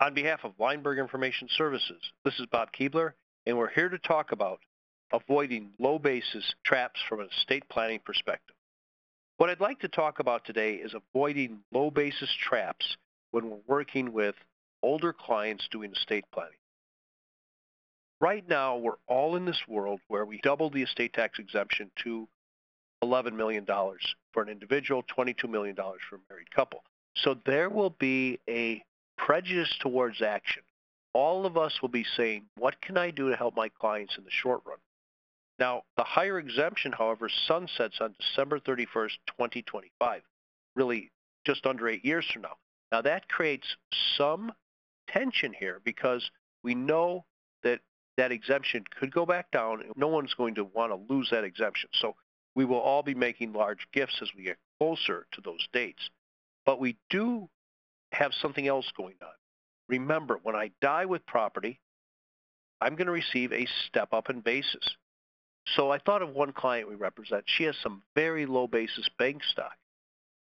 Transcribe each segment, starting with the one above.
On behalf of Leimberg Information Services, this is Bob Keebler, and we're here to talk about avoiding low basis traps from an estate planning perspective. What I'd like to talk about today is avoiding low basis traps when we're working with older clients doing estate planning. Right now, we're all in this world where we doubled the estate tax exemption to $11 million for an individual, $22 million for a married couple. So there will be a prejudice towards action. All of us will be saying, what can I do to help my clients in the short run? Now, the higher exemption, however, sunsets on December 31st, 2025, really just under eight years from now. Now, that creates some tension here because we know that that exemption could go back down. No one's going to want to lose that exemption. So we will all be making large gifts as we get closer to those dates. But we do have something else going on. Remember, when I die with property, I'm going to receive a step up in basis. So I thought of one client we represent. She has some very low basis bank stock,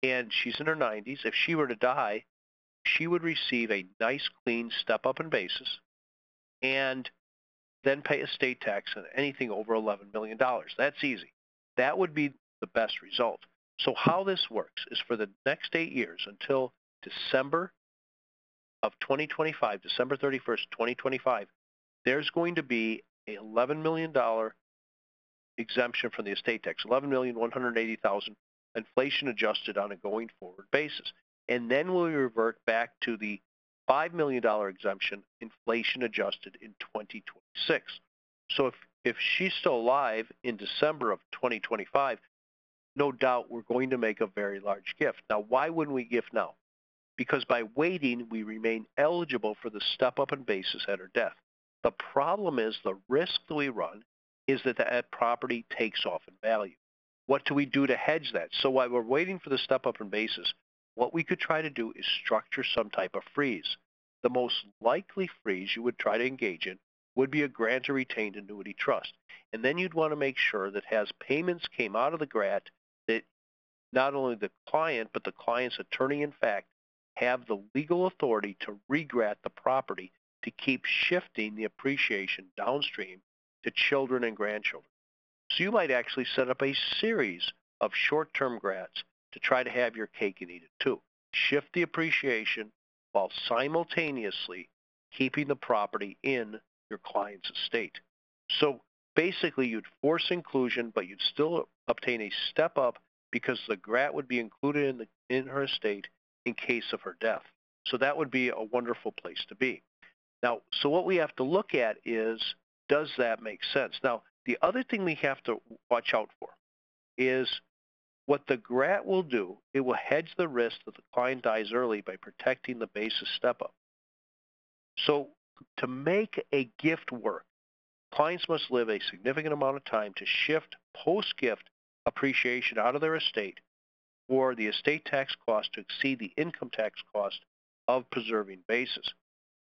and she's in her 90s. If she were to die, she would receive a nice, clean step up in basis and then pay estate tax on anything over $11 million. That's easy. That would be the best result. So how this works is for the next eight years until December of 2025, December 31st, 2025, there's going to be a $11 million exemption from the estate tax, 11,180,000 inflation adjusted on a going forward basis. And then we'll revert back to the $5 million exemption, inflation adjusted in 2026. So if, if she's still alive in December of 2025, no doubt we're going to make a very large gift. Now, why wouldn't we gift now? Because by waiting, we remain eligible for the step up in basis at her death. The problem is the risk that we run is that that property takes off in value. What do we do to hedge that? So while we're waiting for the step up in basis, what we could try to do is structure some type of freeze. The most likely freeze you would try to engage in would be a grantor retained annuity trust. And then you'd want to make sure that as payments came out of the GRAT, that not only the client, but the client's attorney, in fact, have the legal authority to regrat the property to keep shifting the appreciation downstream to children and grandchildren. So you might actually set up a series of short-term GRATs to try to have your cake and eat it too. Shift the appreciation while simultaneously keeping the property in your client's estate. So basically you'd force inclusion, but you'd still obtain a step up because the GRAT would be included in, the, in her estate in case of her death. So that would be a wonderful place to be. Now, so what we have to look at is does that make sense? Now, the other thing we have to watch out for is what the GRAT will do, it will hedge the risk that the client dies early by protecting the basis step up. So to make a gift work, clients must live a significant amount of time to shift post-gift appreciation out of their estate for the estate tax cost to exceed the income tax cost of preserving basis.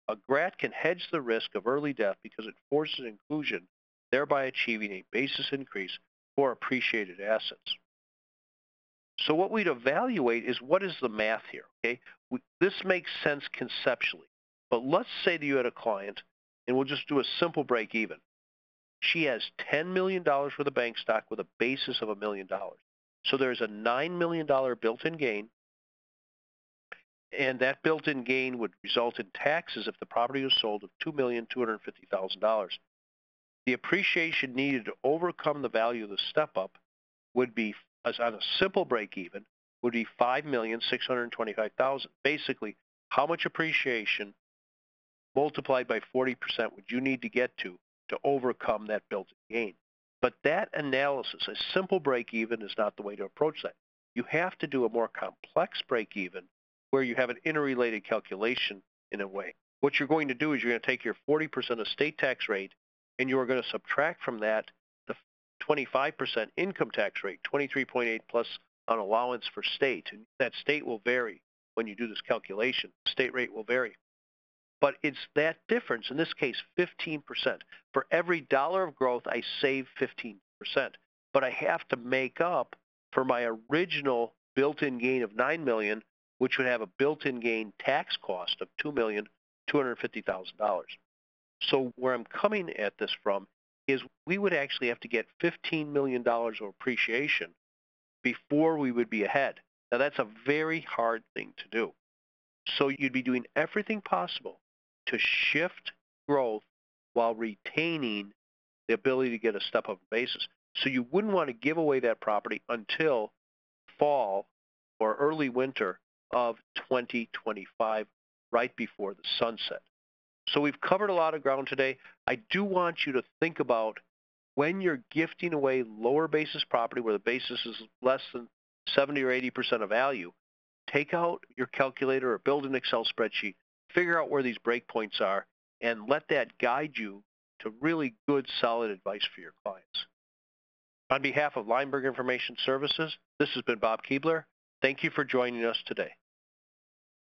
A GRAT can hedge the risk of early death because it forces inclusion, thereby achieving a basis increase for appreciated assets. So what we'd evaluate is what is the math here, okay? We, this makes sense conceptually, but let's say that you had a client, and we'll just do a simple break even. She has $10 million worth of bank stock with a basis of a million dollars. So there's a $9 million built-in gain and that built-in gain would result in taxes if the property was sold of $2,250,000. The appreciation needed to overcome the value of the step-up would be, as on a simple break-even, would be 5,625,000. Basically, how much appreciation multiplied by 40% would you need to get to to overcome that built-in gain? But that analysis, a simple break-even is not the way to approach that. You have to do a more complex break-even where you have an interrelated calculation in a way. What you're going to do is you're going to take your 40% estate tax rate and you are going to subtract from that the 25% income tax rate, 23.8 plus an allowance for state. And that state will vary when you do this calculation. State rate will vary. But it's that difference, in this case, 15%. For every dollar of growth, I save 15%. But I have to make up for my original built-in gain of 9 million which would have a built-in gain tax cost of $2 $250,000. So where I'm coming at this from is we would actually have to get $15 million of appreciation before we would be ahead. Now that's a very hard thing to do. So you'd be doing everything possible to shift growth while retaining the ability to get a step up basis. So you wouldn't want to give away that property until fall or early winter of 2025, right before the sunset. So we've covered a lot of ground today. I do want you to think about when you're gifting away lower basis property where the basis is less than 70 or 80% of value, take out your calculator or build an Excel spreadsheet, figure out where these breakpoints are, and let that guide you to really good, solid advice for your clients. On behalf of Leimberg Information Services, this has been Bob Keebler. Thank you for joining us today.